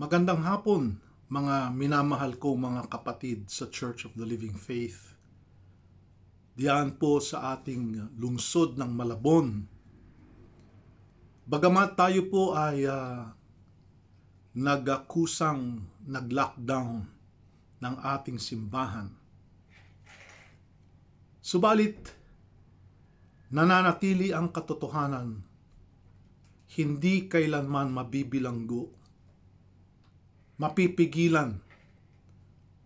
Magandang hapon, mga minamahal ko mga kapatid sa Church of the Living Faith. Diyan po sa ating lungsod ng Malabon. Bagamat tayo po ay uh, nagakusang nag-lockdown ng ating simbahan. Subalit, nananatili ang katotohanan, hindi kailanman mabibilanggo mapipigilan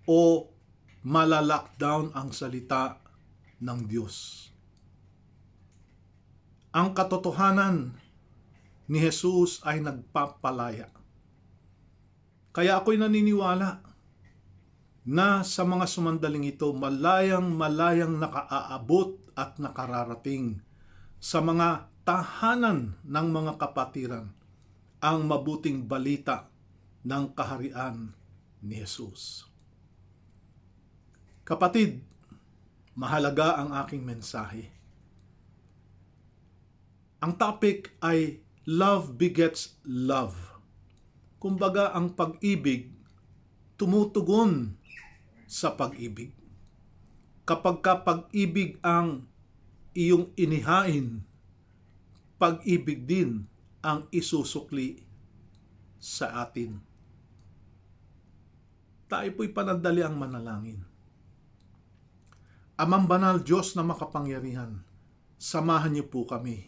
o malalockdown ang salita ng Diyos. Ang katotohanan ni Jesus ay nagpapalaya. Kaya ako'y naniniwala na sa mga sumandaling ito, malayang malayang nakaaabot at nakararating sa mga tahanan ng mga kapatiran ang mabuting balita ng kaharian ni Jesus. Kapatid, mahalaga ang aking mensahe. Ang topic ay Love begets love. Kumbaga ang pag-ibig tumutugon sa pag-ibig. Kapag ka pag-ibig ang iyong inihain, pag-ibig din ang isusukli sa atin tayo po'y panandali ang manalangin. Amang banal Diyos na makapangyarihan, samahan niyo po kami.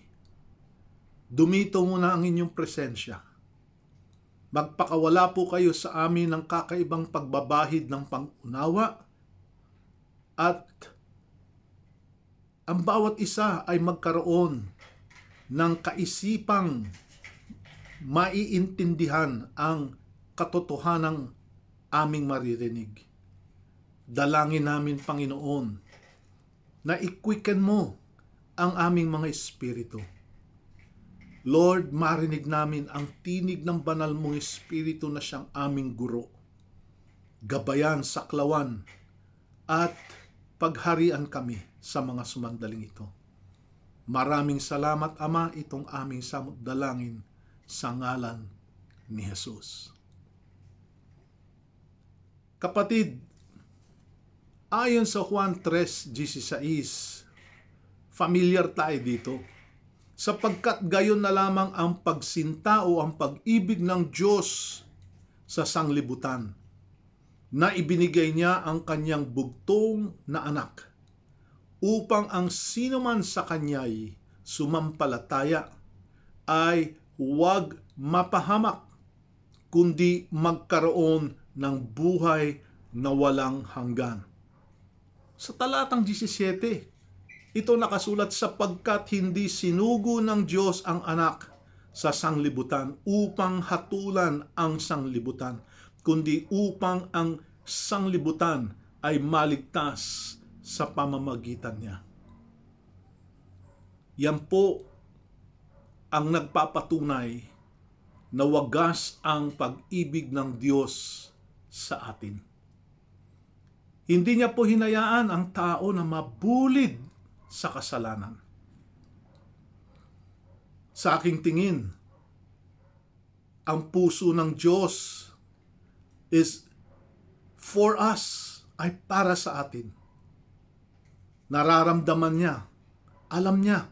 Dumito muna ang inyong presensya. Magpakawala po kayo sa amin ng kakaibang pagbabahid ng pangunawa at ang bawat isa ay magkaroon ng kaisipang maiintindihan ang katotohanang aming maririnig. Dalangin namin, Panginoon, na ikwiken mo ang aming mga espiritu. Lord, marinig namin ang tinig ng banal mong espiritu na siyang aming guro. Gabayan, saklawan, at pagharian kami sa mga sumandaling ito. Maraming salamat, Ama, itong aming samot dalangin sa ngalan ni Jesus. Kapatid, ayon sa Juan 3.16, familiar tayo dito, sapagkat gayon na lamang ang pagsinta o ang pag-ibig ng Diyos sa sanglibutan, na ibinigay niya ang kanyang bugtong na anak, upang ang sino man sa kanya'y sumampalataya ay huwag mapahamak, kundi magkaroon ng buhay na walang hanggan. Sa talatang 17, ito nakasulat sapagkat hindi sinugo ng Diyos ang anak sa sanglibutan upang hatulan ang sanglibutan, kundi upang ang sanglibutan ay maligtas sa pamamagitan niya. Yan po ang nagpapatunay na wagas ang pag-ibig ng Diyos sa atin. Hindi niya po hinayaan ang tao na mabulid sa kasalanan. Sa aking tingin, ang puso ng Diyos is for us, ay para sa atin. Nararamdaman niya, alam niya,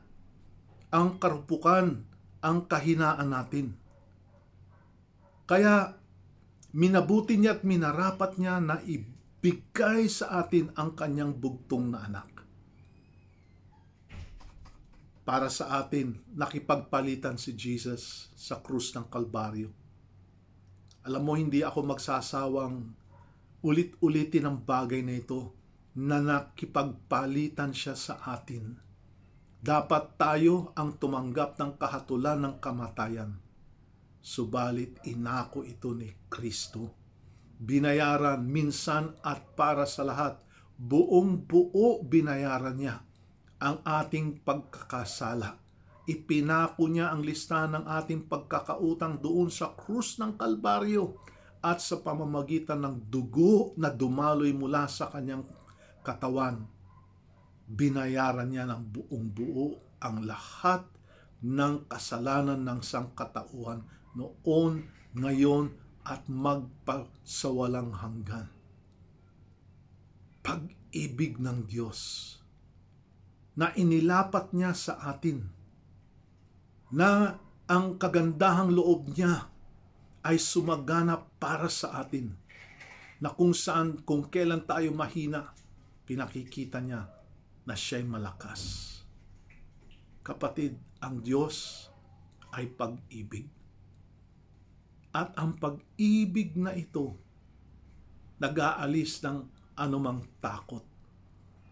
ang karupukan, ang kahinaan natin. Kaya minabuti niya at minarapat niya na ibigay sa atin ang kanyang bugtong na anak. Para sa atin, nakipagpalitan si Jesus sa krus ng Kalbaryo. Alam mo, hindi ako magsasawang ulit-ulitin ang bagay na ito na nakipagpalitan siya sa atin. Dapat tayo ang tumanggap ng kahatulan ng kamatayan subalit inako ito ni Kristo. Binayaran minsan at para sa lahat, buong buo binayaran niya ang ating pagkakasala. Ipinako niya ang listahan ng ating pagkakautang doon sa krus ng Kalbaryo at sa pamamagitan ng dugo na dumaloy mula sa kanyang katawan. Binayaran niya ng buong buo ang lahat ng kasalanan ng sangkatauhan noon, ngayon, at magpasawalang hanggan. Pag-ibig ng Diyos na inilapat niya sa atin na ang kagandahang loob niya ay sumagana para sa atin na kung saan, kung kailan tayo mahina, pinakikita niya na siya'y malakas. Kapatid, ang Diyos ay pag-ibig. At ang pag-ibig na ito, nag-aalis ng anumang takot.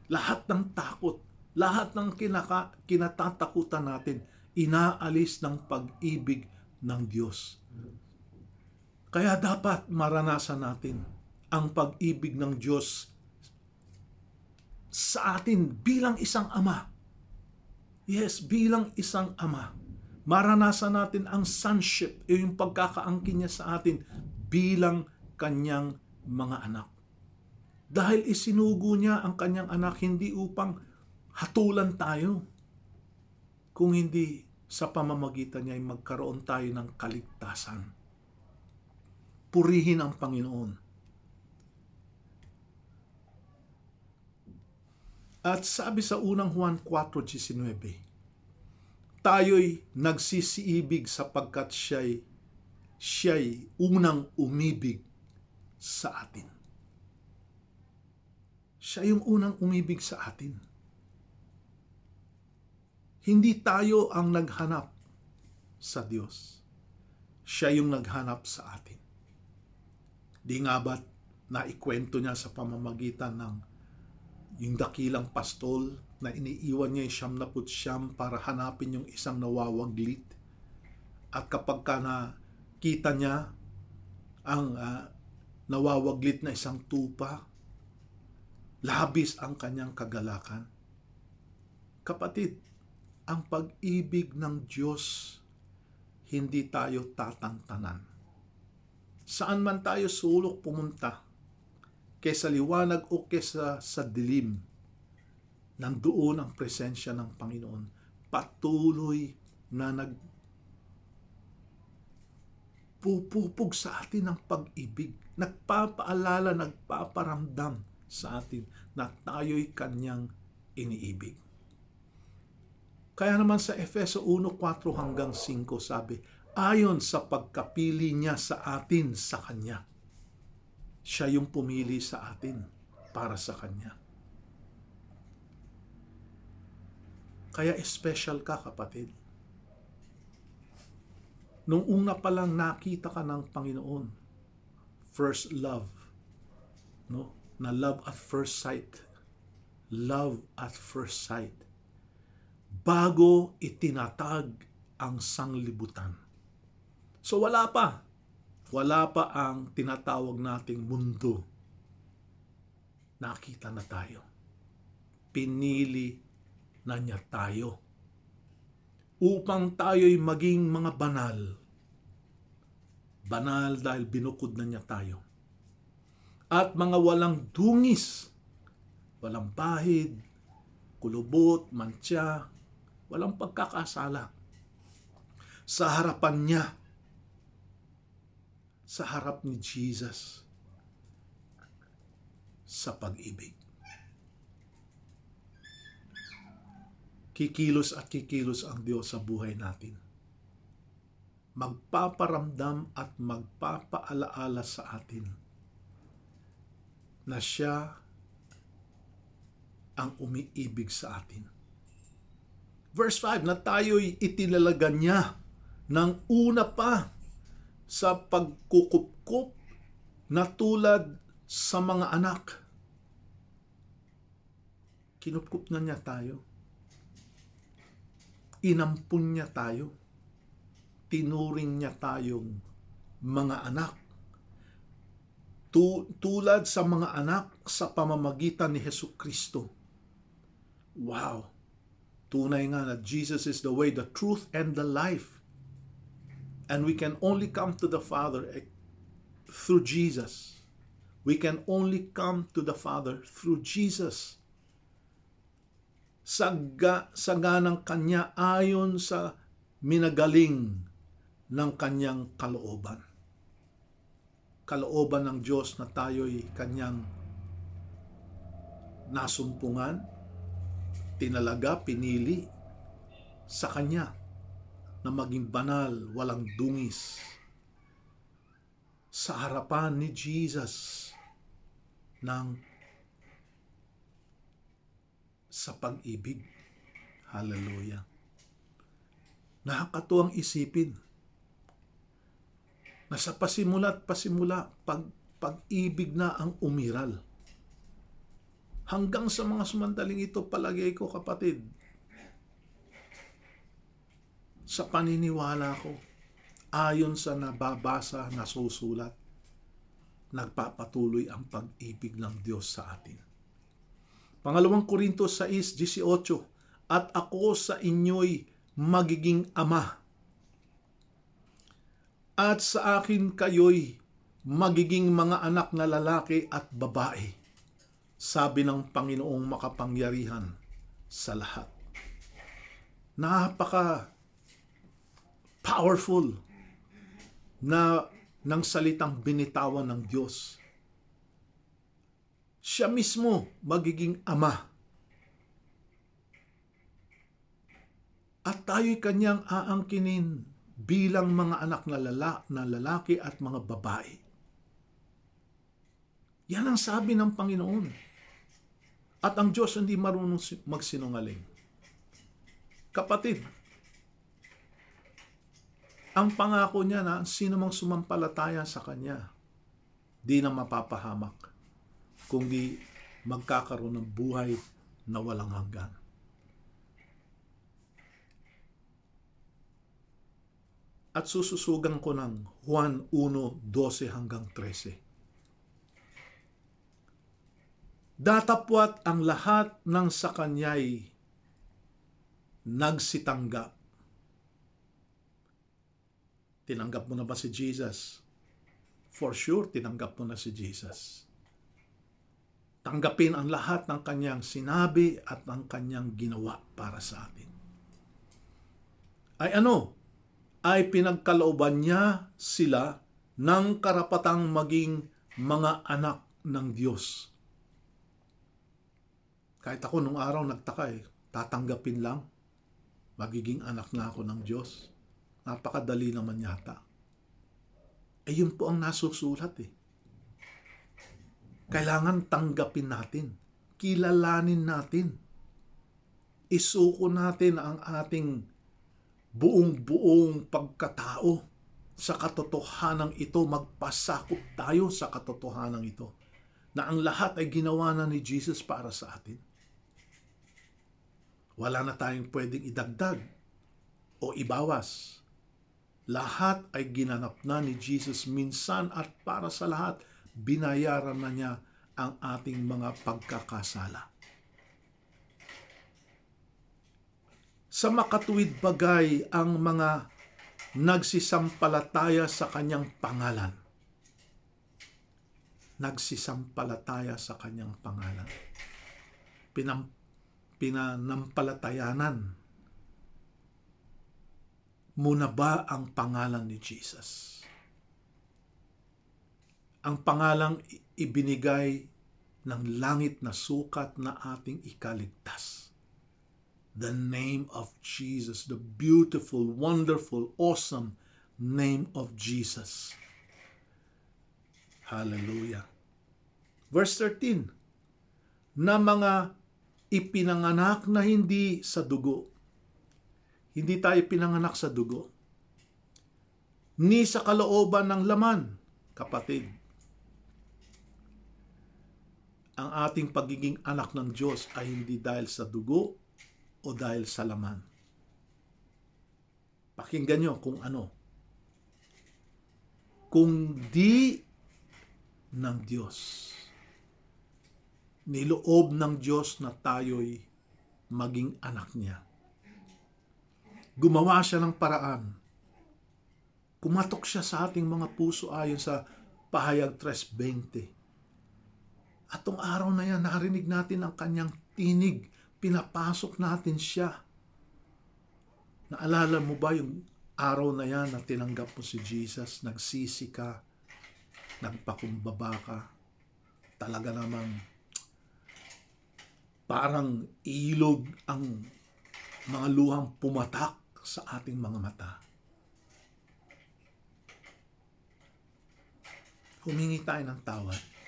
Lahat ng takot, lahat ng kinaka, kinatatakutan natin, inaalis ng pag-ibig ng Diyos. Kaya dapat maranasan natin ang pag-ibig ng Diyos sa atin bilang isang ama. Yes, bilang isang ama. Maranasan natin ang sonship, yung pagkakaangkin niya sa atin bilang kanyang mga anak. Dahil isinugo niya ang kanyang anak hindi upang hatulan tayo, kung hindi sa pamamagitan niya ay magkaroon tayo ng kaligtasan. Purihin ang Panginoon At sabi sa unang Juan 4.19, tayo'y nagsisiibig sapagkat siya'y siya'y unang umibig sa atin. Siya yung unang umibig sa atin. Hindi tayo ang naghanap sa Diyos. Siya yung naghanap sa atin. Di nga ba't naikwento niya sa pamamagitan ng yung dakilang pastol na iniiwan niya yung siyam na siyam para hanapin yung isang nawawaglit. At kapag ka na kita niya ang uh, nawawaglit na isang tupa, labis ang kanyang kagalakan. Kapatid, ang pag-ibig ng Diyos, hindi tayo tatantanan. Saan man tayo sulok pumunta, kesa liwanag o kesa sa dilim. Nandoon ang presensya ng Panginoon. Patuloy na nag pupupog sa atin ng pag-ibig. Nagpapaalala, nagpaparamdam sa atin na tayo'y kanyang iniibig. Kaya naman sa Efeso 1:4 hanggang 5 sabi, ayon sa pagkapili niya sa atin sa Kanya siya yung pumili sa atin para sa Kanya. Kaya special ka kapatid. Nung una pa lang nakita ka ng Panginoon, first love, no? Na love at first sight. Love at first sight. Bago itinatag ang sanglibutan. So wala pa wala pa ang tinatawag nating mundo. Nakita na tayo. Pinili na niya tayo upang tayo'y maging mga banal. Banal dahil binukod na niya tayo. At mga walang dungis, walang bahid, kulubot, mantya, walang pagkakasala. Sa harapan niya, sa harap ni Jesus sa pag-ibig. Kikilos at kikilos ang Diyos sa buhay natin. Magpaparamdam at magpapaalaala sa atin na siya ang umiibig sa atin. Verse 5, na tayo'y itinalaga niya ng una pa sa pagkukupkup na tulad sa mga anak. Kinupkup na niya tayo. Inampun niya tayo. Tinuring niya tayong mga anak. Tu- tulad sa mga anak sa pamamagitan ni Heso Kristo. Wow! Tunay nga na Jesus is the way, the truth, and the life. And we can only come to the Father eh, through Jesus. We can only come to the Father through Jesus. Saga, saga ng Kanya ayon sa minagaling ng Kanyang kalooban. kalooban ng Diyos na tayo'y kanyang nasumpungan, tinalaga, pinili sa kanya na maging banal, walang dungis sa harapan ni Jesus ng sa pag-ibig. Hallelujah. Nakakatuwang isipin na sa pasimula at pasimula, pag, pag-ibig na ang umiral. Hanggang sa mga sumandaling ito, palagay ko kapatid, sa paniniwala ko, ayon sa nababasa, nasusulat, nagpapatuloy ang pag-ibig ng Diyos sa atin. Pangalawang Korinto 6.18 At ako sa inyo'y magiging ama. At sa akin kayo'y magiging mga anak na lalaki at babae. Sabi ng Panginoong makapangyarihan sa lahat. Napaka powerful na ng salitang binitawan ng Diyos. Siya mismo magiging ama. At tayo'y kanyang aangkinin bilang mga anak na, lala, na lalaki at mga babae. Yan ang sabi ng Panginoon. At ang Diyos hindi marunong magsinungaling. Kapatid, ang pangako niya na sino mang sumampalataya sa Kanya, di na mapapahamak, kundi magkakaroon ng buhay na walang hanggan. At sususugan ko ng Juan 1:12 hanggang 13. Datapwat ang lahat ng sa kanya'y nagsitanggap Tinanggap mo na ba si Jesus? For sure, tinanggap mo na si Jesus. Tanggapin ang lahat ng kanyang sinabi at ang kanyang ginawa para sa atin. Ay ano? Ay pinagkalooban niya sila ng karapatang maging mga anak ng Diyos. Kahit ako nung araw nagtaka eh, tatanggapin lang, magiging anak na ako ng Diyos. Napakadali naman yata. Eh yun po ang nasusulat eh. Kailangan tanggapin natin. Kilalanin natin. Isuko natin ang ating buong-buong pagkatao sa katotohanan ito. Magpasakop tayo sa katotohanan ito. Na ang lahat ay ginawa na ni Jesus para sa atin. Wala na tayong pwedeng idagdag o ibawas lahat ay ginanap na ni Jesus minsan at para sa lahat, binayaran na niya ang ating mga pagkakasala. Sa makatuwid bagay ang mga nagsisampalataya sa kanyang pangalan. Nagsisampalataya sa kanyang pangalan. Pinam, pinanampalatayanan muna ba ang pangalan ni Jesus? Ang pangalang ibinigay ng langit na sukat na ating ikaligtas. The name of Jesus, the beautiful, wonderful, awesome name of Jesus. Hallelujah. Verse 13, na mga ipinanganak na hindi sa dugo, hindi tayo pinanganak sa dugo. Ni sa kalooban ng laman, kapatid. Ang ating pagiging anak ng Diyos ay hindi dahil sa dugo o dahil sa laman. Pakinggan nyo kung ano. Kung di ng Diyos. Niloob ng Diyos na tayo'y maging anak niya Gumawa siya ng paraan. Kumatok siya sa ating mga puso ayon sa pahayag 3.20. At tong araw na yan, narinig natin ang kanyang tinig. Pinapasok natin siya. Naalala mo ba yung araw na yan na tinanggap mo si Jesus, nagsisi ka, nagpakumbaba ka. Talaga namang parang ilog ang mga luhang pumatak sa ating mga mata. Humingi tayo ng tawad.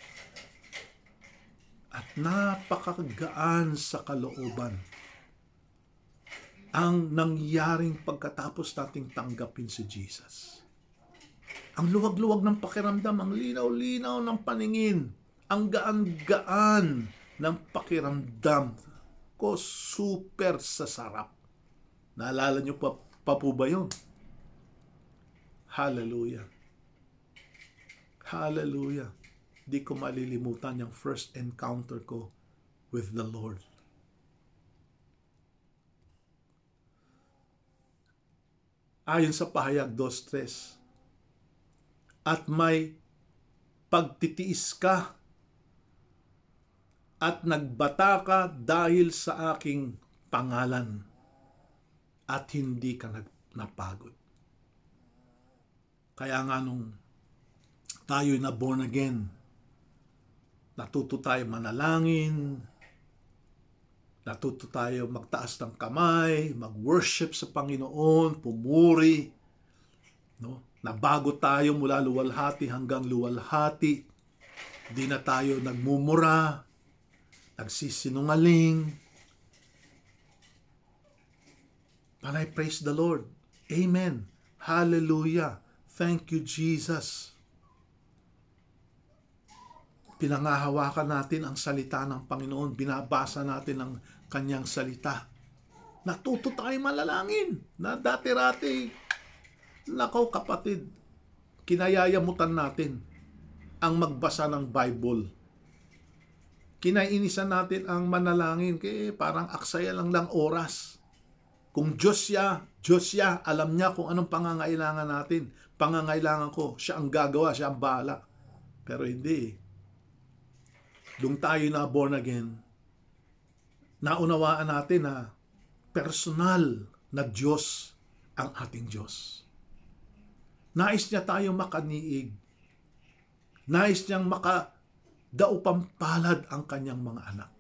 At napakagaan sa kalooban ang nangyaring pagkatapos nating tanggapin si Jesus. Ang luwag-luwag ng pakiramdam, ang linaw-linaw ng paningin, ang gaan-gaan ng pakiramdam ko super sa sarap. Naalala niyo pa, pa po ba yun? Hallelujah. Hallelujah. Di ko malilimutan yung first encounter ko with the Lord. Ayon sa pahayag 2.3, at may pagtitiis ka at nagbata ka dahil sa aking pangalan at hindi ka napagod. Kaya nga nung tayo na born again, natuto tayo manalangin, natuto tayo magtaas ng kamay, mag-worship sa Panginoon, pumuri, no? Nabago tayo mula luwalhati hanggang luwalhati. Di na tayo nagmumura, nagsisinungaling. And I praise the Lord. Amen. Hallelujah. Thank you, Jesus. Pinangahawakan natin ang salita ng Panginoon. Binabasa natin ang kanyang salita. Natuto tayo malalangin na dati-rati Nakaw kapatid, kinayayamutan natin ang magbasa ng Bible. Kinainisan natin ang manalangin kaya parang aksaya lang lang oras. Kung Diyos siya, Diyos siya, alam niya kung anong pangangailangan natin. Pangangailangan ko, siya ang gagawa, siya ang bahala. Pero hindi. Doon tayo na born again, naunawaan natin na personal na Diyos ang ating Diyos. Nais niya tayong makaniig. Nais niyang makadaupampalad ang kanyang mga anak.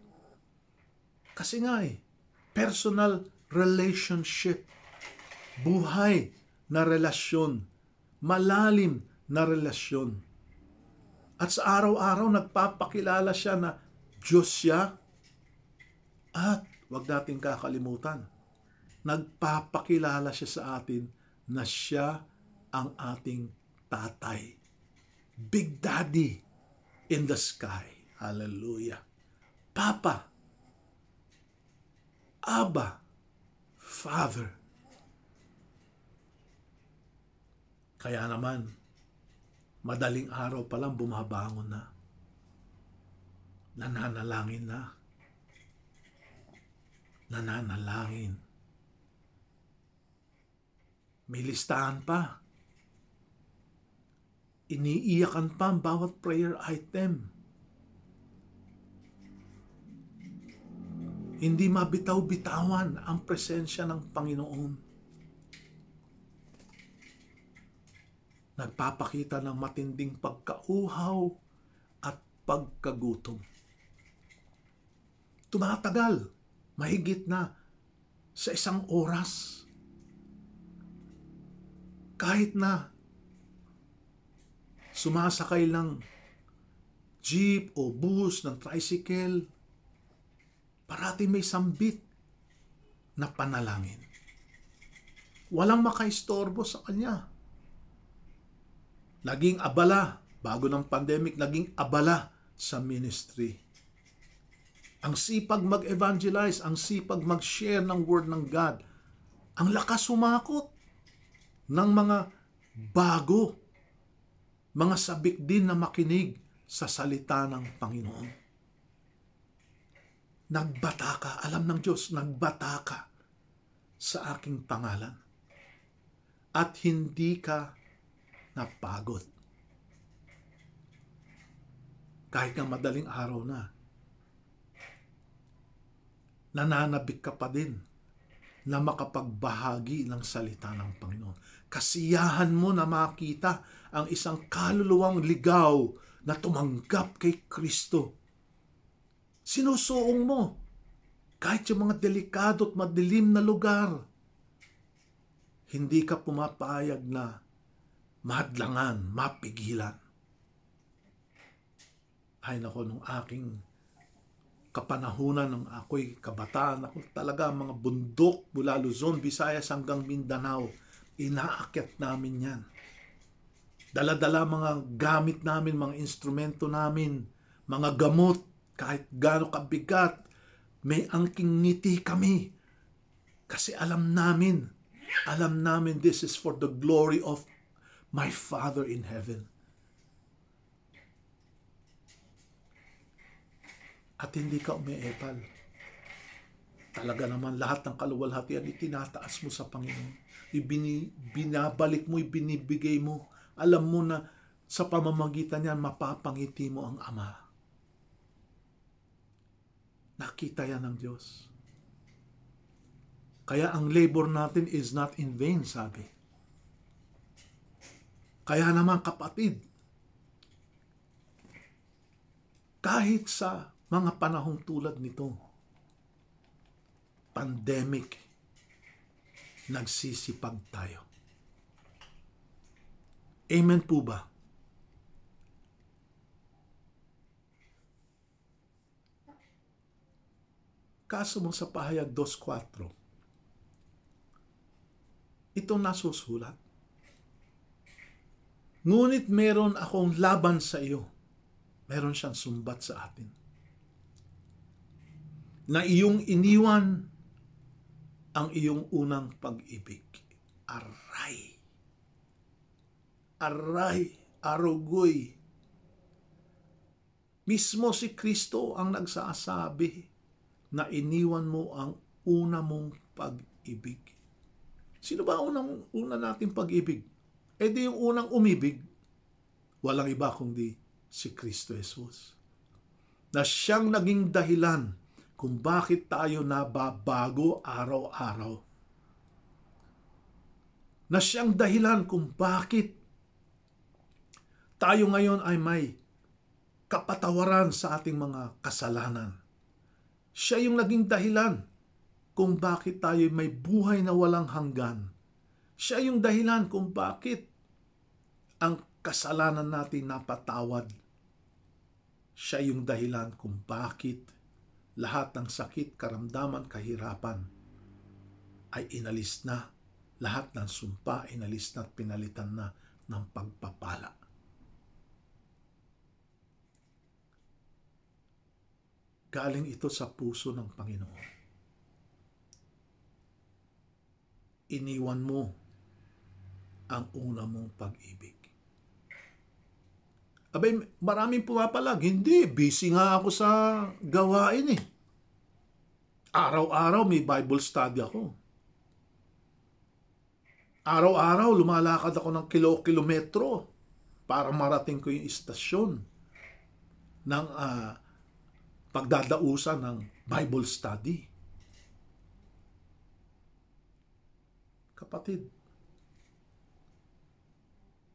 Kasi nga eh, personal relationship, buhay na relasyon, malalim na relasyon. At sa araw-araw nagpapakilala siya na Diyos siya at wag nating kakalimutan, nagpapakilala siya sa atin na siya ang ating tatay. Big Daddy in the sky. Hallelujah. Papa. Abba. Father. Kaya naman, madaling araw pa lang bumabangon na. Nananalangin na. Nananalangin. May listahan pa iniiyakan pa ang bawat prayer item. Hindi mabitaw-bitawan ang presensya ng Panginoon. Nagpapakita ng matinding pagkauhaw at pagkagutom. Tumatagal, mahigit na sa isang oras. Kahit na sumasakay ng jeep o bus, ng tricycle, parati may sambit na panalangin. Walang makaistorbo sa kanya. Naging abala, bago ng pandemic, naging abala sa ministry. Ang sipag mag-evangelize, ang sipag mag-share ng word ng God, ang lakas sumakot ng mga bago mga sabik din na makinig sa salita ng Panginoon. Nagbata ka, alam ng Diyos, nagbata ka sa aking pangalan. At hindi ka napagod. Kahit nga madaling araw na, nananabik ka pa din na makapagbahagi ng salita ng Panginoon. Kasiyahan mo na makita ang isang kaluluwang ligaw na tumanggap kay Kristo. Sinusuong mo kahit yung mga delikado at madilim na lugar. Hindi ka pumapayag na mahadlangan, mapigilan. Ay nako, nung aking kapanahunan ng ako'y kabataan, ako talaga mga bundok mula Luzon, Visayas hanggang Mindanao, inaakyat namin yan. Dala-dala mga gamit namin, mga instrumento namin, mga gamot, kahit gaano kabigat, may angking ngiti kami. Kasi alam namin, alam namin this is for the glory of my Father in heaven. at hindi ka umiepal. Talaga naman lahat ng kaluwalhatian itinataas mo sa Panginoon. Ibini, binabalik mo, ibinibigay mo. Alam mo na sa pamamagitan niyan mapapangiti mo ang Ama. Nakita yan ng Diyos. Kaya ang labor natin is not in vain, sabi. Kaya naman kapatid, kahit sa mga panahong tulad nito, pandemic, nagsisipag tayo. Amen po ba? Kaso mo sa pahayag 2.4, ito nasusulat. Ngunit meron akong laban sa iyo. Meron siyang sumbat sa atin na iyong iniwan ang iyong unang pag-ibig. Aray. Aray, arugoy. Mismo si Kristo ang nagsasabi na iniwan mo ang una mong pag-ibig. Sino ba unang una nating pag-ibig? E yung unang umibig, walang iba kundi si Kristo Jesus. Na siyang naging dahilan kung bakit tayo nababago araw-araw. Na siyang dahilan kung bakit tayo ngayon ay may kapatawaran sa ating mga kasalanan. Siya yung naging dahilan kung bakit tayo may buhay na walang hanggan. Siya yung dahilan kung bakit ang kasalanan natin napatawad. Siya yung dahilan kung bakit lahat ng sakit, karamdaman, kahirapan ay inalis na. Lahat ng sumpa, inalis na at pinalitan na ng pagpapala. Galing ito sa puso ng Panginoon. Iniwan mo ang una mong pag-ibig. Abay, maraming pumapalag. Hindi, busy nga ako sa gawain eh. Araw-araw may Bible study ako. Araw-araw lumalakad ako ng kilo-kilometro para marating ko yung istasyon ng uh, pagdadausan ng Bible study. Kapatid,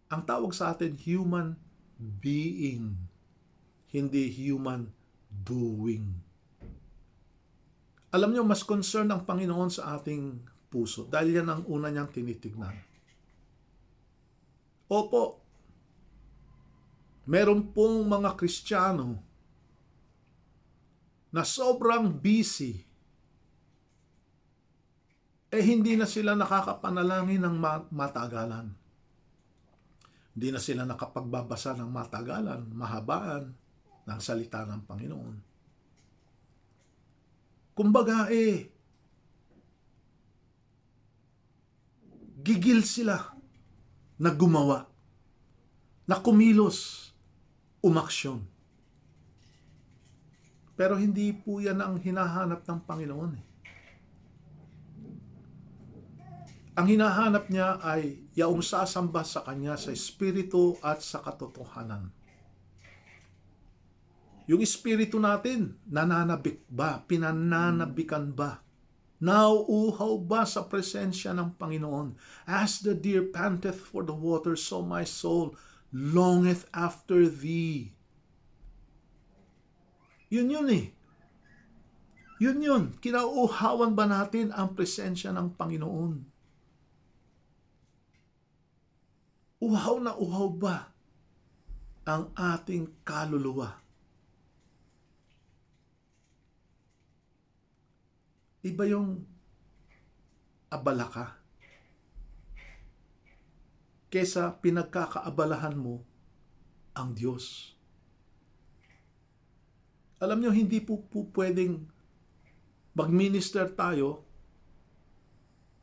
ang tawag sa atin human being, hindi human doing. Alam niyo, mas concern ang Panginoon sa ating puso dahil yan ang una niyang tinitignan. Opo, meron pong mga Kristiyano na sobrang busy eh hindi na sila nakakapanalangin ng matagalan. Hindi na sila nakapagbabasa ng matagalan, mahabaan ng salita ng Panginoon. Kumbaga eh, gigil sila na gumawa, na kumilos, umaksyon. Pero hindi po yan ang hinahanap ng Panginoon. Eh. Ang hinahanap niya ay yaong sasamba sa kanya sa espiritu at sa katotohanan. Yung espiritu natin, nananabik ba? Pinananabikan ba Nauuhaw ba sa presensya ng Panginoon? As the deer panteth for the water, so my soul longeth after thee. Yun yun eh. Yun yun. Kinauuhawan ba natin ang presensya ng Panginoon? Uhaw na uhaw ba ang ating kaluluwa? Iba yung abala ka kesa pinagkakaabalahan mo ang Diyos. Alam nyo, hindi po, po pwedeng mag-minister tayo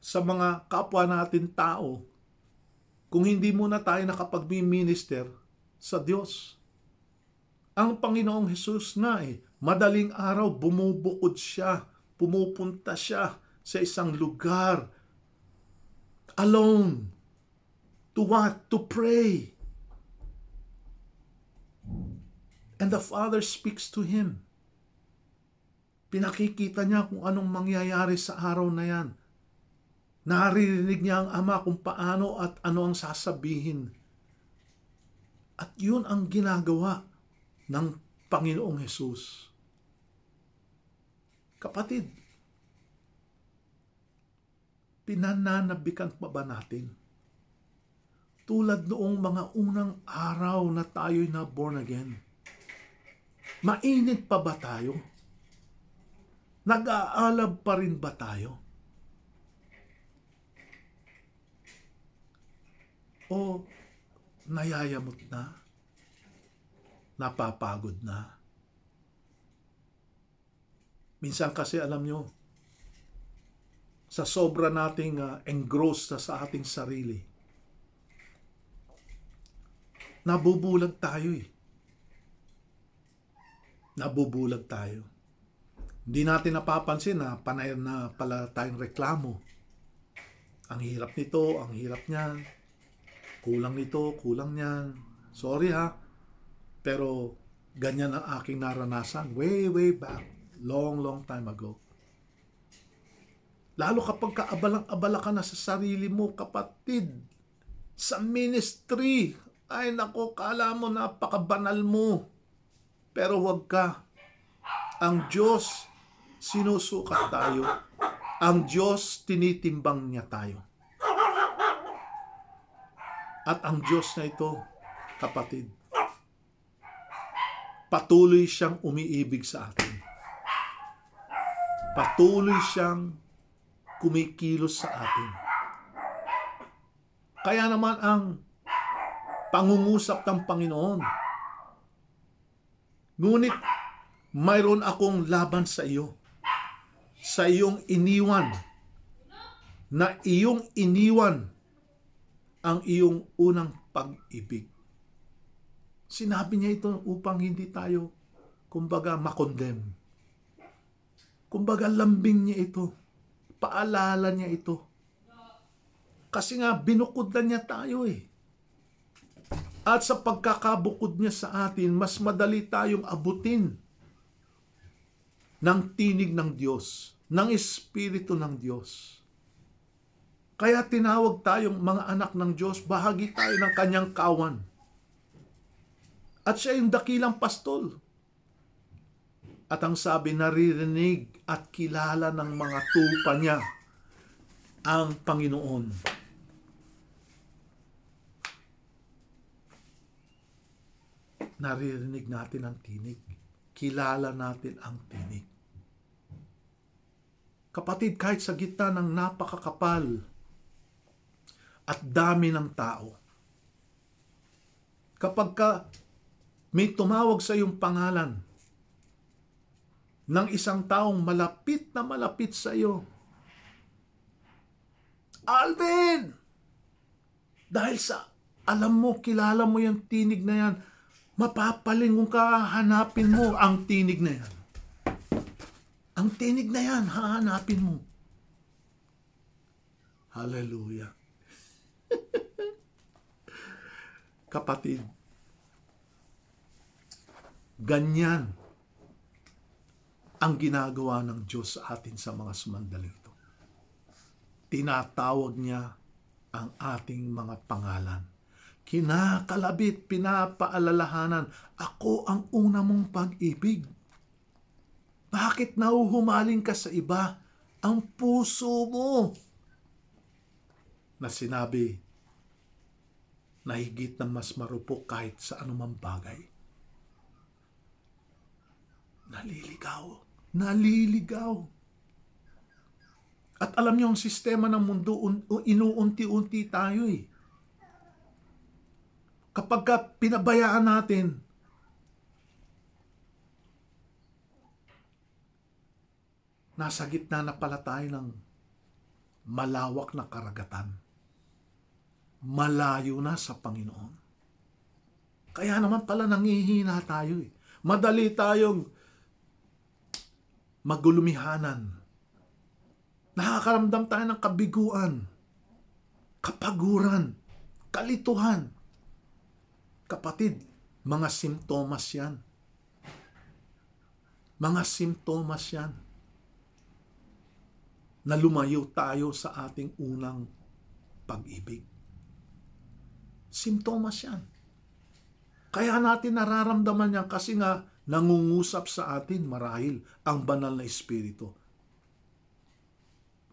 sa mga kapwa natin tao kung hindi muna tayo nakapag-minister sa Diyos. Ang Panginoong Hesus nga eh, madaling araw bumubukod siya, pumupunta siya sa isang lugar alone. To what? To pray. And the Father speaks to him. Pinakikita niya kung anong mangyayari sa araw na yan. Naririnig niya ang Ama kung paano at ano ang sasabihin. At yun ang ginagawa ng Panginoong Hesus. Kapatid, pinananabikan pa ba natin? Tulad noong mga unang araw na tayo'y na born again Mainit pa ba tayo? Nag-aalab pa rin ba tayo? O nayayamot na? Napapagod na? Minsan kasi alam nyo, sa sobra nating uh, engrossed na sa ating sarili, nabubulag tayo eh nabubulag tayo. Hindi natin napapansin na panay na pala tayong reklamo. Ang hirap nito, ang hirap niyan. Kulang nito, kulang niyan. Sorry ha. Pero ganyan ang aking naranasan way, way back. Long, long time ago. Lalo kapag kaabalang-abala ka na sa sarili mo, kapatid, sa ministry, ay nako, kala mo napakabanal mo pero wag ka. Ang Diyos, sinusukat tayo. Ang Diyos, tinitimbang niya tayo. At ang Diyos na ito, kapatid, patuloy siyang umiibig sa atin. Patuloy siyang kumikilos sa atin. Kaya naman ang pangungusap ng Panginoon, Ngunit mayroon akong laban sa iyo. Sa iyong iniwan. Na iyong iniwan ang iyong unang pag-ibig. Sinabi niya ito upang hindi tayo, kumbaga, makondem. Kumbaga, lambing niya ito. Paalala niya ito. Kasi nga, binukod na niya tayo eh. At sa pagkakabukod niya sa atin, mas madali tayong abutin ng tinig ng Diyos, ng Espiritu ng Diyos. Kaya tinawag tayong mga anak ng Diyos, bahagi tayo ng kanyang kawan. At siya yung dakilang pastol. At ang sabi, naririnig at kilala ng mga tupa niya ang Panginoon. naririnig natin ang tinig. Kilala natin ang tinig. Kapatid, kahit sa gitna ng napakakapal at dami ng tao, kapag ka may tumawag sa iyong pangalan ng isang taong malapit na malapit sa iyo, Alvin! Dahil sa alam mo, kilala mo yung tinig na yan, mapapalingon ka, hanapin mo ang tinig na yan. Ang tinig na yan, hahanapin mo. Hallelujah. Kapatid, ganyan ang ginagawa ng Diyos sa atin sa mga sumandaling ito. tinatawag niya ang ating mga pangalan. Kinakalabit, pinapaalalahanan, ako ang una mong pag-ibig. Bakit nauhumaling ka sa iba? Ang puso mo. Na sinabi, na higit na mas marupok kahit sa anumang bagay. Naliligaw. Naliligaw. At alam niyo, ang sistema ng mundo, un- inuunti-unti tayo eh. Kapag ka pinabayaan natin, nasa gitna na pala tayo ng malawak na karagatan. Malayo na sa Panginoon. Kaya naman pala nangihina tayo eh. Madali tayong magulumihanan. Nakakaramdam tayo ng kabiguan, kapaguran, kalituhan. Kapatid, mga simptomas yan. Mga simptomas yan na lumayo tayo sa ating unang pag-ibig. Simptomas yan. Kaya natin nararamdaman yan kasi nga nangungusap sa atin marahil ang banal na espiritu.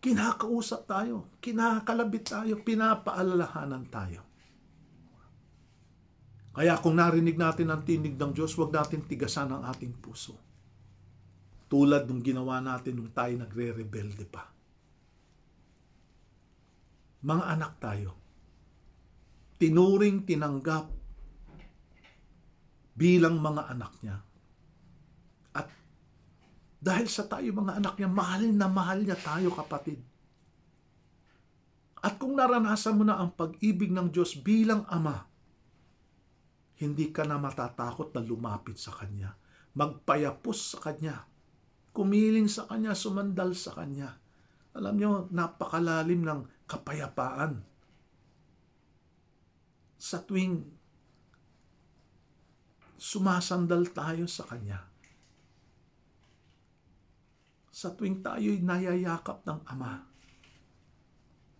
Kinakausap tayo, kinakalabit tayo, pinapaalalahanan tayo. Kaya kung narinig natin ang tinig ng Diyos, huwag natin tigasan ang ating puso. Tulad nung ginawa natin nung tayo nagre-rebelde pa. Mga anak tayo, tinuring tinanggap bilang mga anak niya. At dahil sa tayo mga anak niya, mahal na mahal niya tayo kapatid. At kung naranasan mo na ang pag-ibig ng Diyos bilang Ama, hindi ka na matatakot na lumapit sa Kanya, magpayapos sa Kanya, kumiling sa Kanya, sumandal sa Kanya. Alam niyo, napakalalim ng kapayapaan. Sa tuwing sumasandal tayo sa Kanya. Sa tuwing tayo'y nayayakap ng Ama,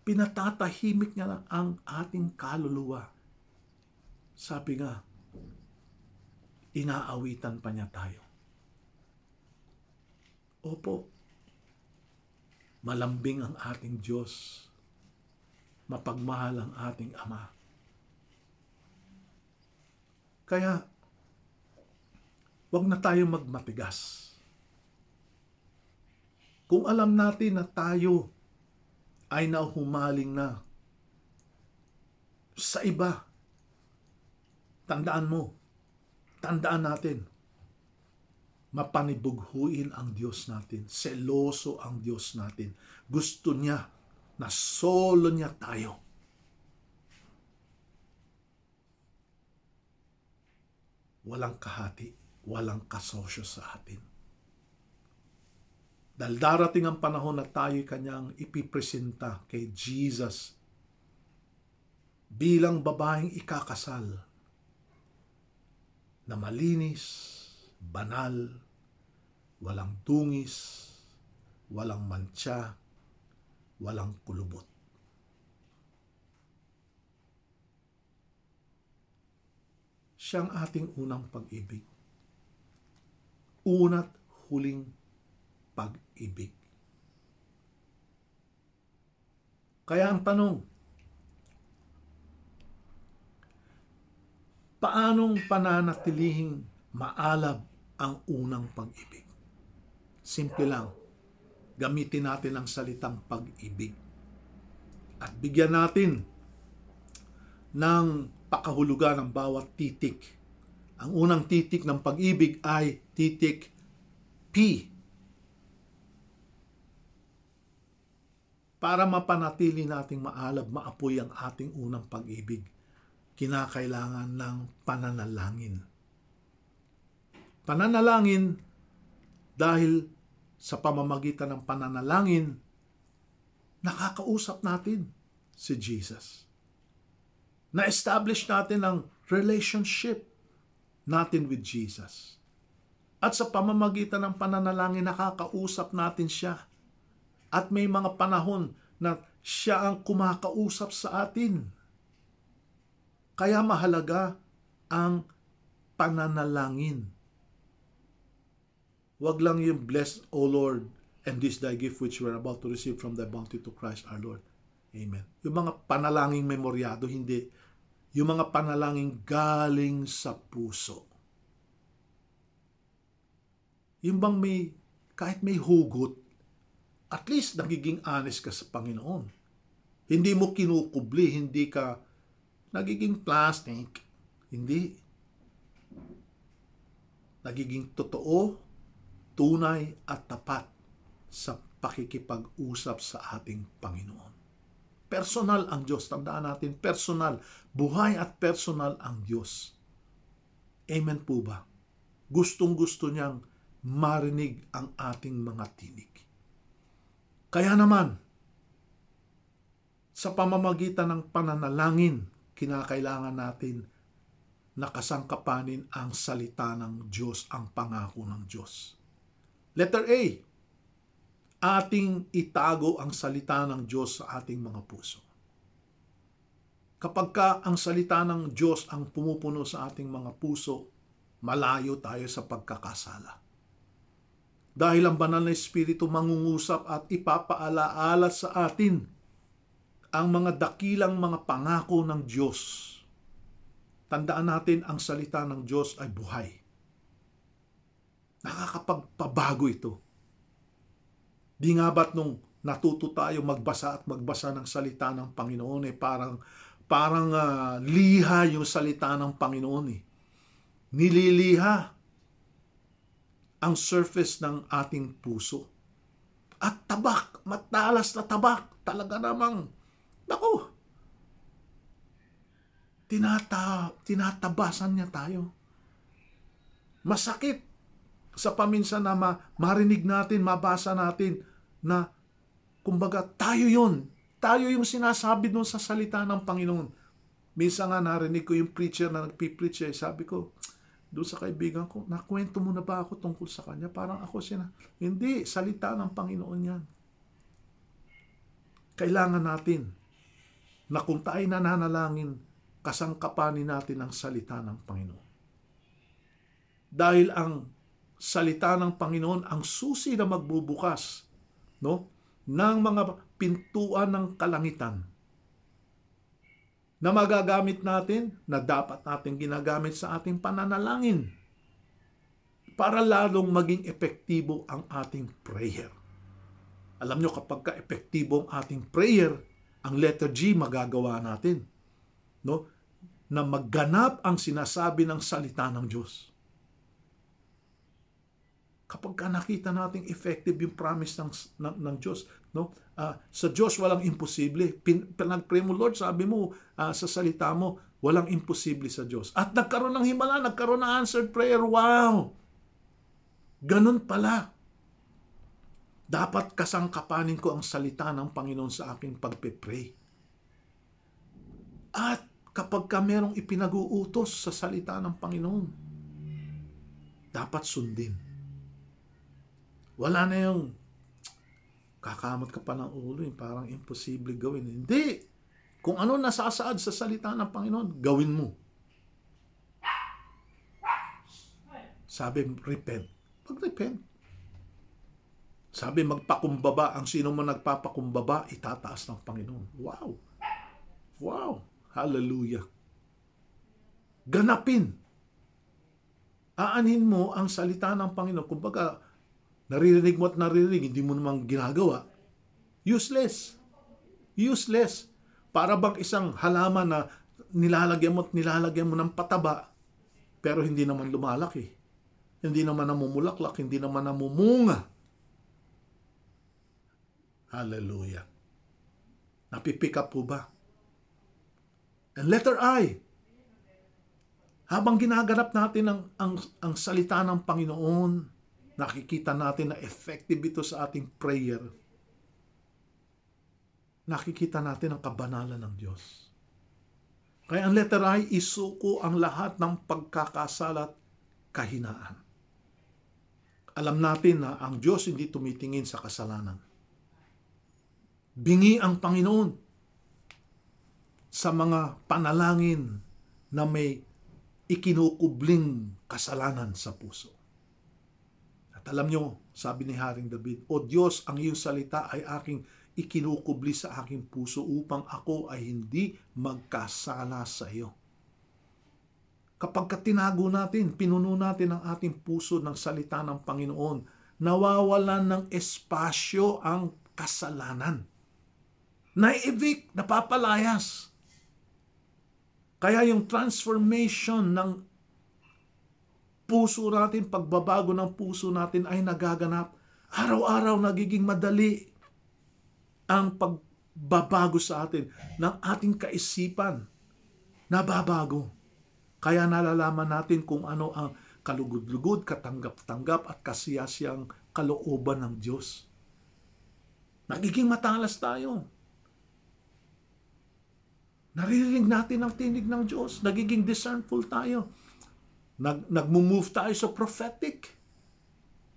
pinatatahimik niya ang ating kaluluwa. Sabi nga, inaawitan pa niya tayo. Opo, malambing ang ating Diyos, mapagmahal ang ating Ama. Kaya, wag na tayo magmatigas. Kung alam natin na tayo ay nahumaling na sa iba, tandaan mo, tandaan natin, mapanibughuin ang Diyos natin, seloso ang Diyos natin. Gusto niya na solo niya tayo. Walang kahati, walang kasosyo sa atin. Dahil darating ang panahon na tayo kanyang ipipresenta kay Jesus bilang babaeng ikakasal na malinis, banal, walang tungis, walang mantsa, walang kulubot. Siyang ating unang pag-ibig. Una't huling pag-ibig. Kaya ang tanong, paanong pananatilihing maalab ang unang pag-ibig? Simple lang. Gamitin natin ang salitang pag-ibig. At bigyan natin ng pakahulugan ng bawat titik. Ang unang titik ng pag-ibig ay titik P. Para mapanatili nating maalab, maapoy ang ating unang pag-ibig, kinakailangan ng pananalangin. Pananalangin dahil sa pamamagitan ng pananalangin, nakakausap natin si Jesus. Na-establish natin ang relationship natin with Jesus. At sa pamamagitan ng pananalangin, nakakausap natin siya. At may mga panahon na Siya ang kumakausap sa atin. Kaya mahalaga ang pananalangin. Huwag lang yung bless, O Lord, and this thy gift which we are about to receive from thy bounty to Christ our Lord. Amen. Yung mga panalangin memoryado, hindi. Yung mga panalangin galing sa puso. Yung bang may, kahit may hugot, at least nagiging honest ka sa Panginoon. Hindi mo kinukubli, hindi ka nagiging plastic. Hindi. Nagiging totoo, tunay at tapat sa pakikipag-usap sa ating Panginoon. Personal ang Diyos. Tandaan natin, personal. Buhay at personal ang Diyos. Amen po ba? Gustong-gusto niyang marinig ang ating mga tinig. Kaya naman, sa pamamagitan ng pananalangin, kinakailangan natin nakasangkapanin ang salita ng Diyos, ang pangako ng Diyos. Letter A, ating itago ang salita ng Diyos sa ating mga puso. Kapag ka ang salita ng Diyos ang pumupuno sa ating mga puso, malayo tayo sa pagkakasala. Dahil ang banal na Espiritu mangungusap at ipapaalaala sa atin ang mga dakilang mga pangako ng Diyos. Tandaan natin ang salita ng Diyos ay buhay. Nakakapagpabago ito. Di nga ba't nung natuto tayo magbasa at magbasa ng salita ng Panginoon eh parang parang uh, liha yung salita ng Panginoon eh. Nililiha ang surface ng ating puso. At tabak, matalas na tabak, talaga namang, naku, tinata, tinatabasan niya tayo. Masakit sa paminsan na ma, marinig natin, mabasa natin na kumbaga tayo yon tayo yung sinasabi doon sa salita ng Panginoon. Minsan nga narinig ko yung preacher na nagpipreach eh, sabi ko, doon sa kaibigan ko, nakwento mo na ba ako tungkol sa kanya? Parang ako siya na, hindi, salita ng Panginoon yan. Kailangan natin na kung tayo nananalangin, kasangkapanin natin ang salita ng Panginoon. Dahil ang salita ng Panginoon ang susi na magbubukas no ng mga pintuan ng kalangitan na magagamit natin, na dapat natin ginagamit sa ating pananalangin para lalong maging epektibo ang ating prayer. Alam nyo, kapag ka-epektibo ang ating prayer, ang letter G magagawa natin. No? Na magganap ang sinasabi ng salita ng Diyos. Kapag ka nakita nating effective yung promise ng, ng, ng Diyos, no? Uh, sa Diyos walang imposible. Pin, pinag-pray mo, Lord, sabi mo uh, sa salita mo, walang imposible sa Diyos. At nagkaroon ng himala, nagkaroon ng answered prayer. Wow! Ganun pala. Dapat kasangkapanin ko ang salita ng Panginoon sa aking pagpe-pray. At kapag ka merong ipinag-uutos sa salita ng Panginoon, dapat sundin. Wala na yung kakamot ka pa ng ulo, yung parang imposible gawin. Hindi! Kung ano nasasaad sa salita ng Panginoon, gawin mo. Sabi, repent. Mag-repent. Sabi, magpakumbaba. Ang sino man nagpapakumbaba, itataas ng Panginoon. Wow! Wow! Hallelujah! Ganapin. Aanhin mo ang salita ng Panginoon. Kumbaga, naririnig mo at naririnig, hindi mo namang ginagawa, useless. Useless. Para bang isang halaman na nilalagyan mo at nilalagyan mo ng pataba, pero hindi naman lumalaki. Hindi naman namumulaklak, hindi naman namumunga. Hallelujah. Napipick up po ba? And letter I, habang ginaganap natin ang, ang, ang salita ng Panginoon, nakikita natin na effective ito sa ating prayer. Nakikita natin ang kabanalan ng Diyos. Kaya ang letter I, isuko ang lahat ng pagkakasalat kahinaan. Alam natin na ang Diyos hindi tumitingin sa kasalanan. Bingi ang Panginoon sa mga panalangin na may ikinukubling kasalanan sa puso. At alam nyo, sabi ni Haring David, O Diyos, ang iyong salita ay aking ikinukubli sa aking puso upang ako ay hindi magkasala sa iyo. Kapag tinago natin, pinuno natin ang ating puso ng salita ng Panginoon, nawawalan ng espasyo ang kasalanan. Naibig, napapalayas. Kaya yung transformation ng puso natin, pagbabago ng puso natin ay nagaganap. Araw-araw nagiging madali ang pagbabago sa atin ng ating kaisipan. Nababago. Kaya nalalaman natin kung ano ang kalugod-lugod, katanggap-tanggap at kasiyasiyang kalooban ng Diyos. Nagiging matalas tayo. Naririnig natin ang tinig ng Diyos. Nagiging discernful tayo. Nag, nagmumove tayo sa prophetic.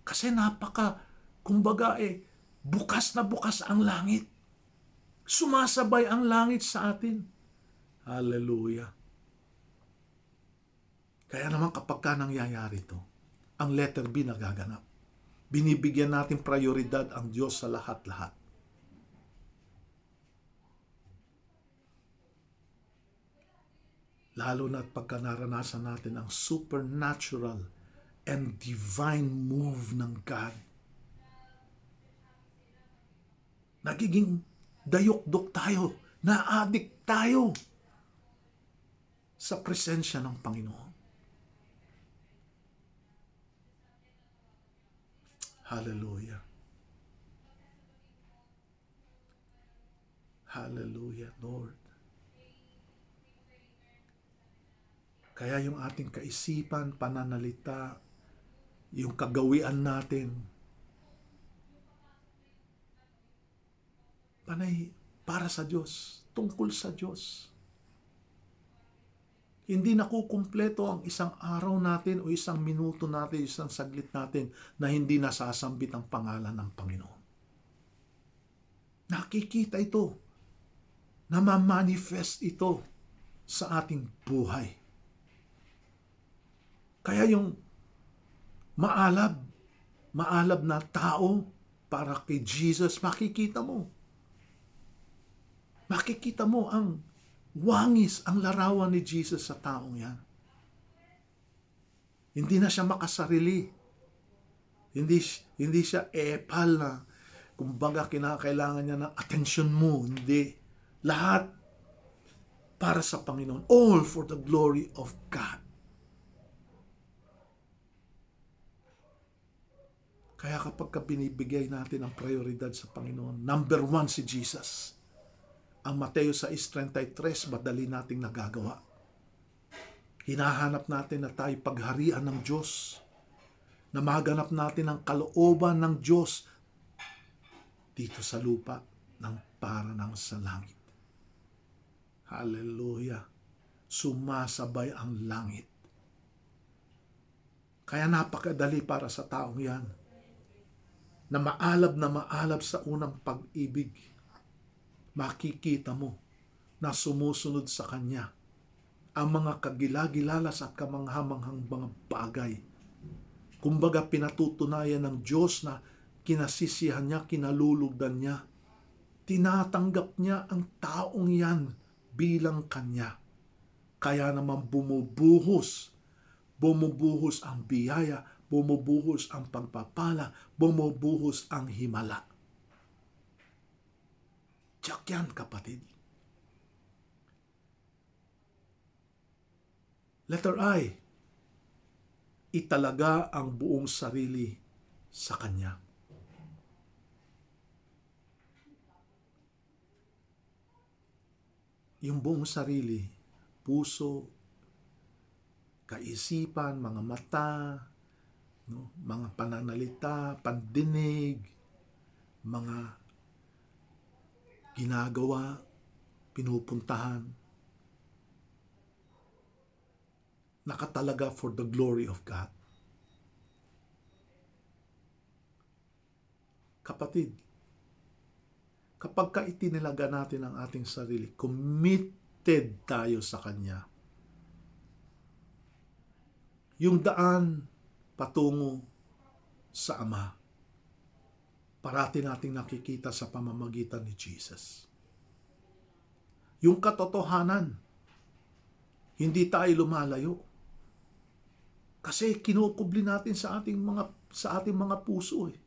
Kasi napaka, kumbaga eh, bukas na bukas ang langit. Sumasabay ang langit sa atin. Hallelujah. Kaya naman kapag ka nangyayari ito, ang letter B nagaganap. Binibigyan natin prioridad ang Diyos sa lahat-lahat. Lalo na pagka naranasan natin ang supernatural and divine move ng God. Nagiging dayok-dok tayo, naadik tayo sa presensya ng Panginoon. Hallelujah. Hallelujah, Lord. Kaya yung ating kaisipan, pananalita, yung kagawian natin, panay para sa Diyos, tungkol sa Diyos. Hindi nakukumpleto ang isang araw natin o isang minuto natin, isang saglit natin na hindi nasasambit ang pangalan ng Panginoon. Nakikita ito, namamanifest ito sa ating buhay. Kaya yung maalab, maalab na tao para kay Jesus, makikita mo. Makikita mo ang wangis, ang larawan ni Jesus sa taong yan. Hindi na siya makasarili. Hindi, hindi siya epal na kumbaga kinakailangan niya ng atensyon mo. Hindi. Lahat para sa Panginoon. All for the glory of God. Kaya kapag ka binibigay natin ang prioridad sa Panginoon, number one si Jesus. Ang Mateo 6.33, madali nating nagagawa. Hinahanap natin na tayo pagharian ng Diyos. Na maganap natin ang kalooban ng Diyos dito sa lupa ng para ng sa langit. Hallelujah. Sumasabay ang langit. Kaya napakadali para sa taong yan na maalab na maalab sa unang pag-ibig, makikita mo na sumusunod sa Kanya ang mga kagilagilalas at kamanghamanghang mga bagay. Kumbaga pinatutunayan ng Diyos na kinasisihan niya, kinalulugdan niya. Tinatanggap niya ang taong yan bilang Kanya. Kaya naman bumubuhos, bumubuhos ang biyaya, bumubuhos ang pagpapala, bumubuhos ang himala. Tiyak yan, kapatid. Letter I, italaga ang buong sarili sa Kanya. Yung buong sarili, puso, kaisipan, mga mata, no? mga pananalita, pandinig, mga ginagawa, pinupuntahan, nakatalaga for the glory of God. Kapatid, kapag ka itinilaga natin ang ating sarili, committed tayo sa Kanya. Yung daan patungo sa Ama, parati nating nakikita sa pamamagitan ni Jesus. Yung katotohanan, hindi tayo lumalayo. Kasi kinukubli natin sa ating mga sa ating mga puso eh.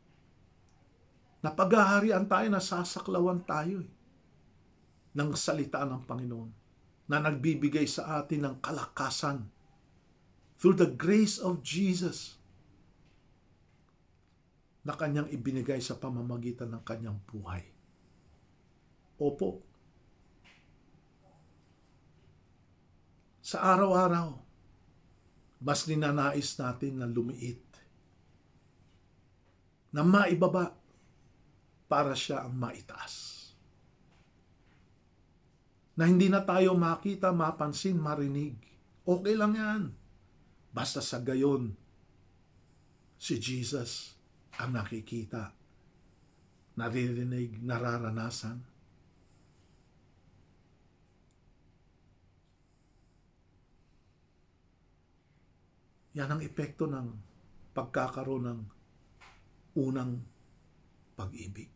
Napaghaharian tayo, nasasaklawan tayo eh, ng salita ng Panginoon na nagbibigay sa atin ng kalakasan through the grace of Jesus na kanyang ibinigay sa pamamagitan ng kanyang buhay. Opo. Sa araw-araw, mas ninanais natin na lumiit, na maibaba para siya ang maitaas. Na hindi na tayo makita, mapansin, marinig. Okay lang yan. Basta sa gayon, si Jesus ang nakikita, naririnig, nararanasan. Yan ang epekto ng pagkakaroon ng unang pag-ibig.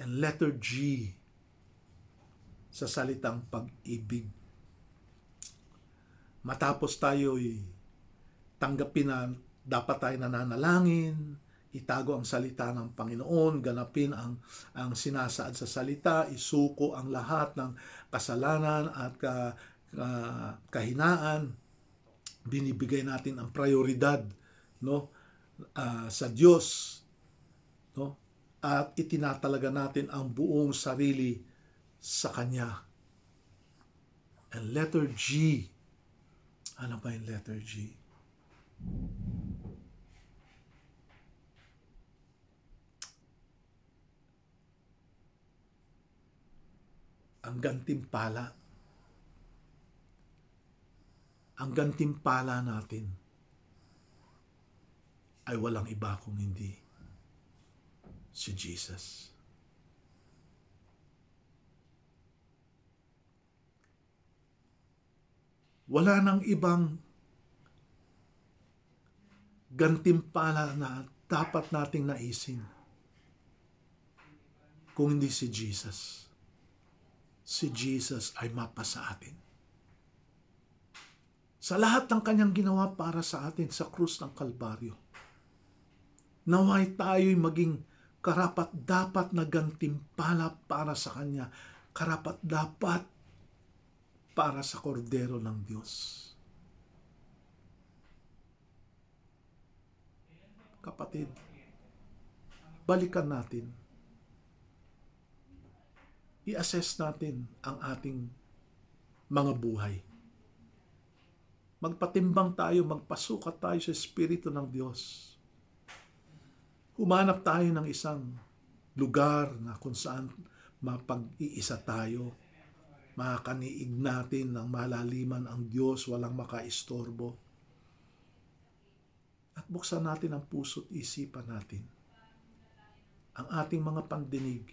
And letter G sa salitang pag-ibig. Matapos tayo'y tanggapin na dapat tayo nananalangin, itago ang salita ng Panginoon, ganapin ang, ang sinasaad sa salita, isuko ang lahat ng kasalanan at ka, ka, kahinaan, binibigay natin ang prioridad no uh, sa Diyos no at itinatalaga natin ang buong sarili sa kanya. And letter G. Ano ba yung letter G ang gantimpala ang gantimpala natin ay walang iba kung hindi si Jesus. Wala nang ibang gantimpala na dapat nating naisin kung hindi si Jesus. Si Jesus ay mapa sa atin sa lahat ng kanyang ginawa para sa atin sa krus ng Kalbaryo. Naway tayo'y maging karapat dapat na gantimpala para sa Kanya, karapat dapat para sa kordero ng Diyos. Kapatid, balikan natin. I-assess natin ang ating mga buhay magpatimbang tayo, magpasukat tayo sa Espiritu ng Diyos. Humanap tayo ng isang lugar na kung saan mapag-iisa tayo, makakaniig natin ng malaliman ang Diyos, walang makaistorbo. At buksan natin ang puso't isipan natin. Ang ating mga pandinig.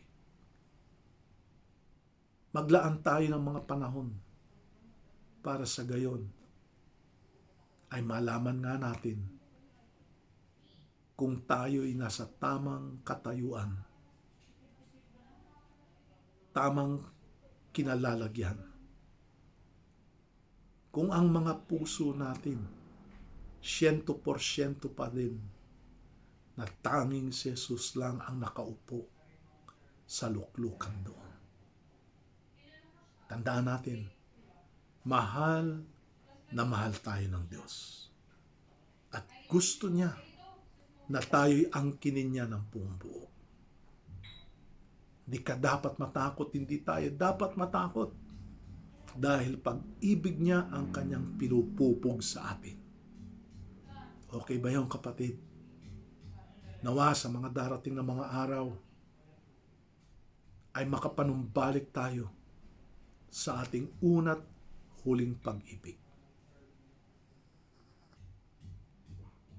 Maglaan tayo ng mga panahon para sa gayon ay malaman nga natin kung tayo'y nasa tamang katayuan, tamang kinalalagyan. Kung ang mga puso natin, siyento porsyento pa din, na tanging si Jesus lang ang nakaupo sa luklukan doon. Tandaan natin, mahal na mahal tayo ng Diyos. At gusto niya na tayo'y angkinin niya ng buong buo. Hindi ka dapat matakot, hindi tayo dapat matakot. Dahil pag-ibig niya ang kanyang pinupupog sa atin. Okay ba yung kapatid? Nawa sa mga darating na mga araw ay makapanumbalik tayo sa ating unat huling pag-ibig.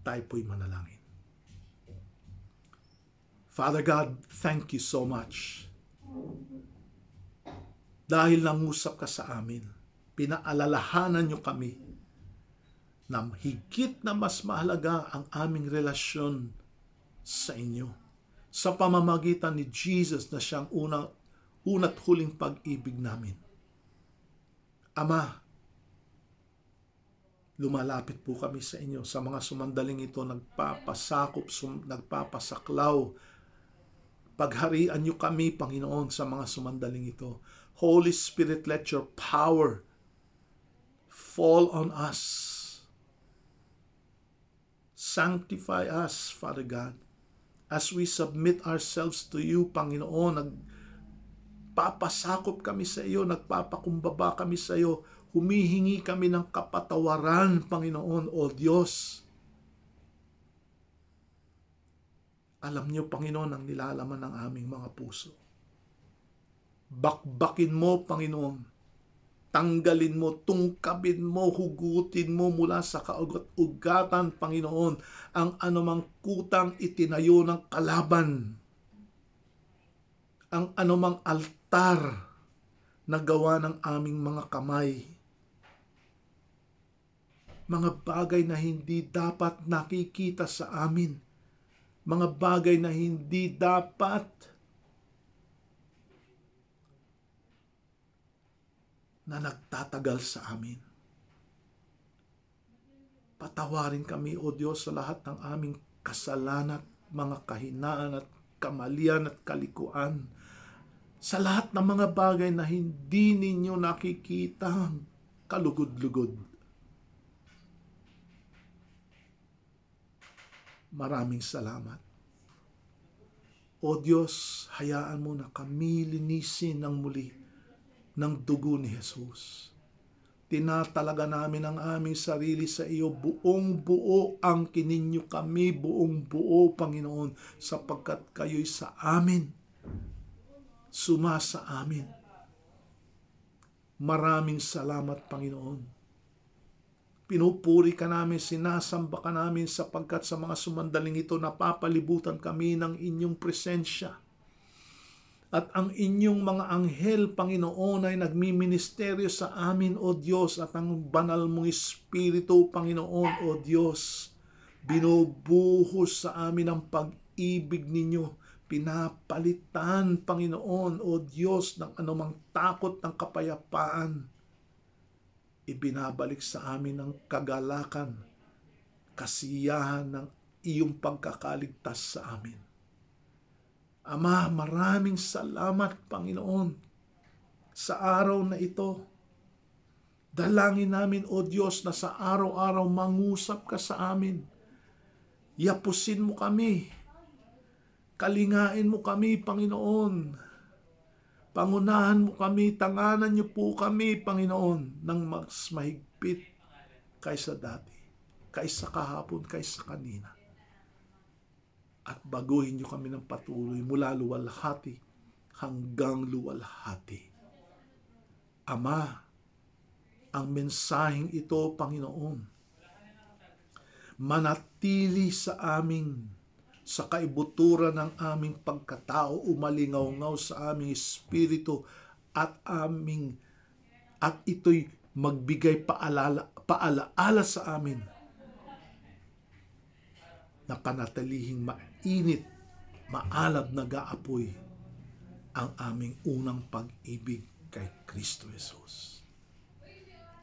tayo po'y manalangin. Father God, thank you so much. Dahil nangusap ka sa amin, pinaalalahanan niyo kami na higit na mas mahalaga ang aming relasyon sa inyo. Sa pamamagitan ni Jesus na siyang unang, una't huling pag-ibig namin. Ama, lumalapit po kami sa inyo. Sa mga sumandaling ito, nagpapasakop, sum, nagpapasaklaw. Pagharian niyo kami, Panginoon, sa mga sumandaling ito. Holy Spirit, let your power fall on us. Sanctify us, Father God, as we submit ourselves to you, Panginoon. Nagpapasakop kami sa iyo, nagpapakumbaba kami sa iyo, humihingi kami ng kapatawaran, Panginoon, O Diyos. Alam niyo, Panginoon, ang nilalaman ng aming mga puso. Bakbakin mo, Panginoon, tanggalin mo, tungkabin mo, hugutin mo mula sa kaugat-ugatan, Panginoon, ang anumang kutang itinayo ng kalaban. Ang anumang altar na gawa ng aming mga kamay. Mga bagay na hindi dapat nakikita sa amin. Mga bagay na hindi dapat na nagtatagal sa amin. Patawarin kami, O Diyos, sa lahat ng aming kasalanan, mga kahinaan at kamalian at kalikuan. Sa lahat ng mga bagay na hindi ninyo nakikita kalugod-lugod. Maraming salamat. O Diyos, hayaan mo na kami linisin ng muli ng dugo ni Jesus. Tinatalaga namin ang aming sarili sa iyo, buong buo ang kininyo kami, buong buo, Panginoon, sapagkat kayo'y sa amin, sumasa amin. Maraming salamat, Panginoon. Pinupuri ka namin, sinasamba ka namin sapagkat sa mga sumandaling ito napapalibutan kami ng inyong presensya at ang inyong mga anghel, Panginoon, ay nagmiministeryo sa amin, O Diyos, at ang banal mong Espiritu, Panginoon, O Diyos, binubuhos sa amin ang pag-ibig ninyo, pinapalitan, Panginoon, O Diyos, ng anumang takot ng kapayapaan, ibinabalik sa amin ang kagalakan, kasiyahan ng iyong pagkakaligtas sa amin. Ama, maraming salamat, Panginoon, sa araw na ito. Dalangin namin, O Diyos, na sa araw-araw mangusap ka sa amin. Yapusin mo kami. Kalingain mo kami, Panginoon. Pangunahan mo kami, tanganan niyo po kami, Panginoon, ng mas mahigpit kaysa dati, kaysa kahapon, kaysa kanina at baguhin niyo kami ng patuloy mula luwalhati hanggang luwalhati. Ama, ang mensaheng ito, Panginoon, manatili sa aming sa kaibuturan ng aming pagkatao, umalingaw-ngaw sa aming espiritu at aming at ito'y magbigay paalala, paalaala sa amin na panatalihing mainit, maalab na gaapoy ang aming unang pag-ibig kay Kristo Jesus.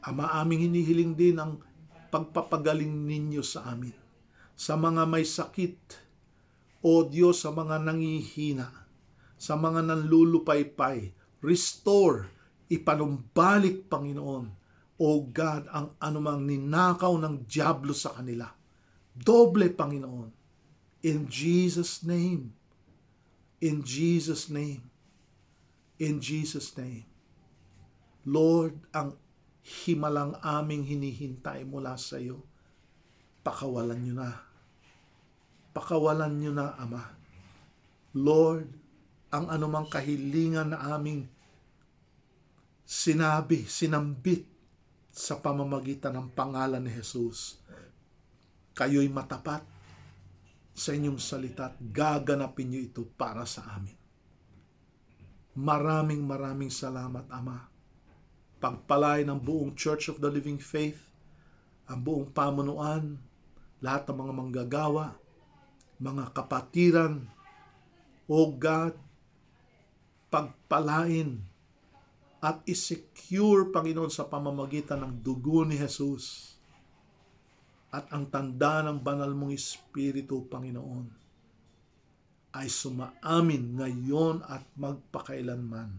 Ama, aming hinihiling din ang pagpapagaling ninyo sa amin. Sa mga may sakit, o Diyos, sa mga nangihina, sa mga nanlulupaypay, restore, ipanumbalik, Panginoon, o God, ang anumang ninakaw ng Diablo sa kanila Doble, Panginoon. In Jesus' name. In Jesus' name. In Jesus' name. Lord, ang himalang aming hinihintay mula sa iyo, pakawalan niyo na. Pakawalan niyo na, Ama. Lord, ang anumang kahilingan na aming sinabi, sinambit sa pamamagitan ng pangalan ni Jesus kayo'y matapat, sa inyong salita at gaganapin niyo ito para sa amin. Maraming maraming salamat, Ama. Pagpalay ng buong Church of the Living Faith, ang buong pamunuan, lahat ng mga manggagawa, mga kapatiran, O God, pagpalain at isecure, Panginoon, sa pamamagitan ng dugo ni Jesus at ang tanda ng banal mong Espiritu, Panginoon, ay sumaamin ngayon at magpakailanman.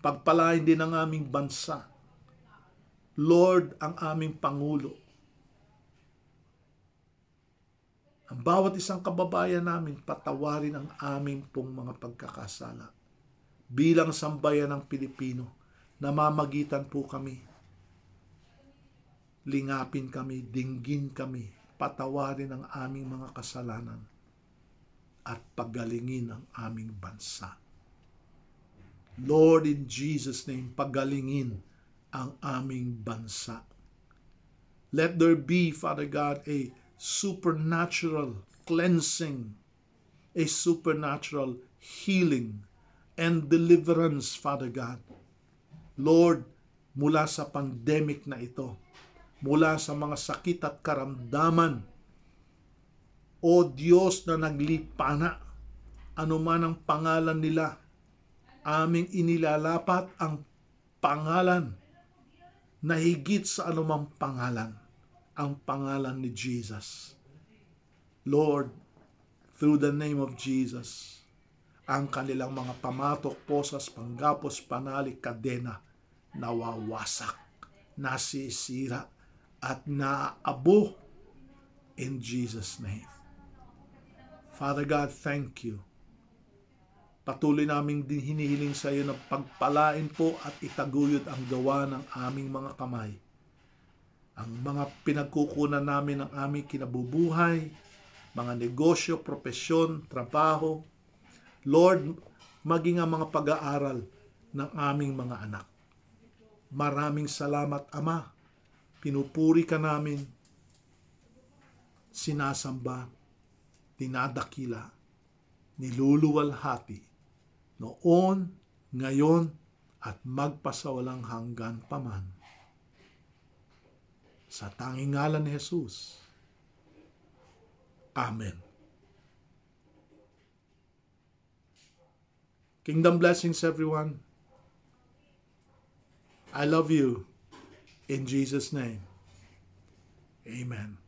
Pagpalain din ang aming bansa. Lord, ang aming Pangulo. Ang bawat isang kababayan namin, patawarin ang aming pong mga pagkakasala. Bilang sambayan ng Pilipino, namamagitan po kami. Lingapin kami, dinggin kami, patawarin ang aming mga kasalanan at pagalingin ang aming bansa. Lord, in Jesus' name, pagalingin ang aming bansa. Let there be, Father God, a supernatural cleansing, a supernatural healing and deliverance, Father God. Lord, mula sa pandemic na ito, mula sa mga sakit at karamdaman, o Diyos na naglipana, anuman ang pangalan nila, aming inilalapat ang pangalan na higit sa anumang pangalan ang pangalan ni Jesus. Lord, through the name of Jesus, ang kanilang mga pamatok, posas, panggapos, panalik, kadena, nawawasak, nasisira, at naaabo in Jesus' name. Father God, thank you. Patuloy naming din hinihiling sa iyo na pagpalain po at itaguyod ang gawa ng aming mga kamay ang mga pinagkukunan namin ng aming kinabubuhay, mga negosyo, propesyon, trabaho. Lord, maging ang mga pag-aaral ng aming mga anak. Maraming salamat, Ama. Pinupuri ka namin, sinasamba, dinadakila, niluluwalhati, noon, ngayon, at magpasawalang hanggan paman sa tanging ngalan ni Jesus. Amen. Kingdom blessings, everyone. I love you. In Jesus' name. Amen.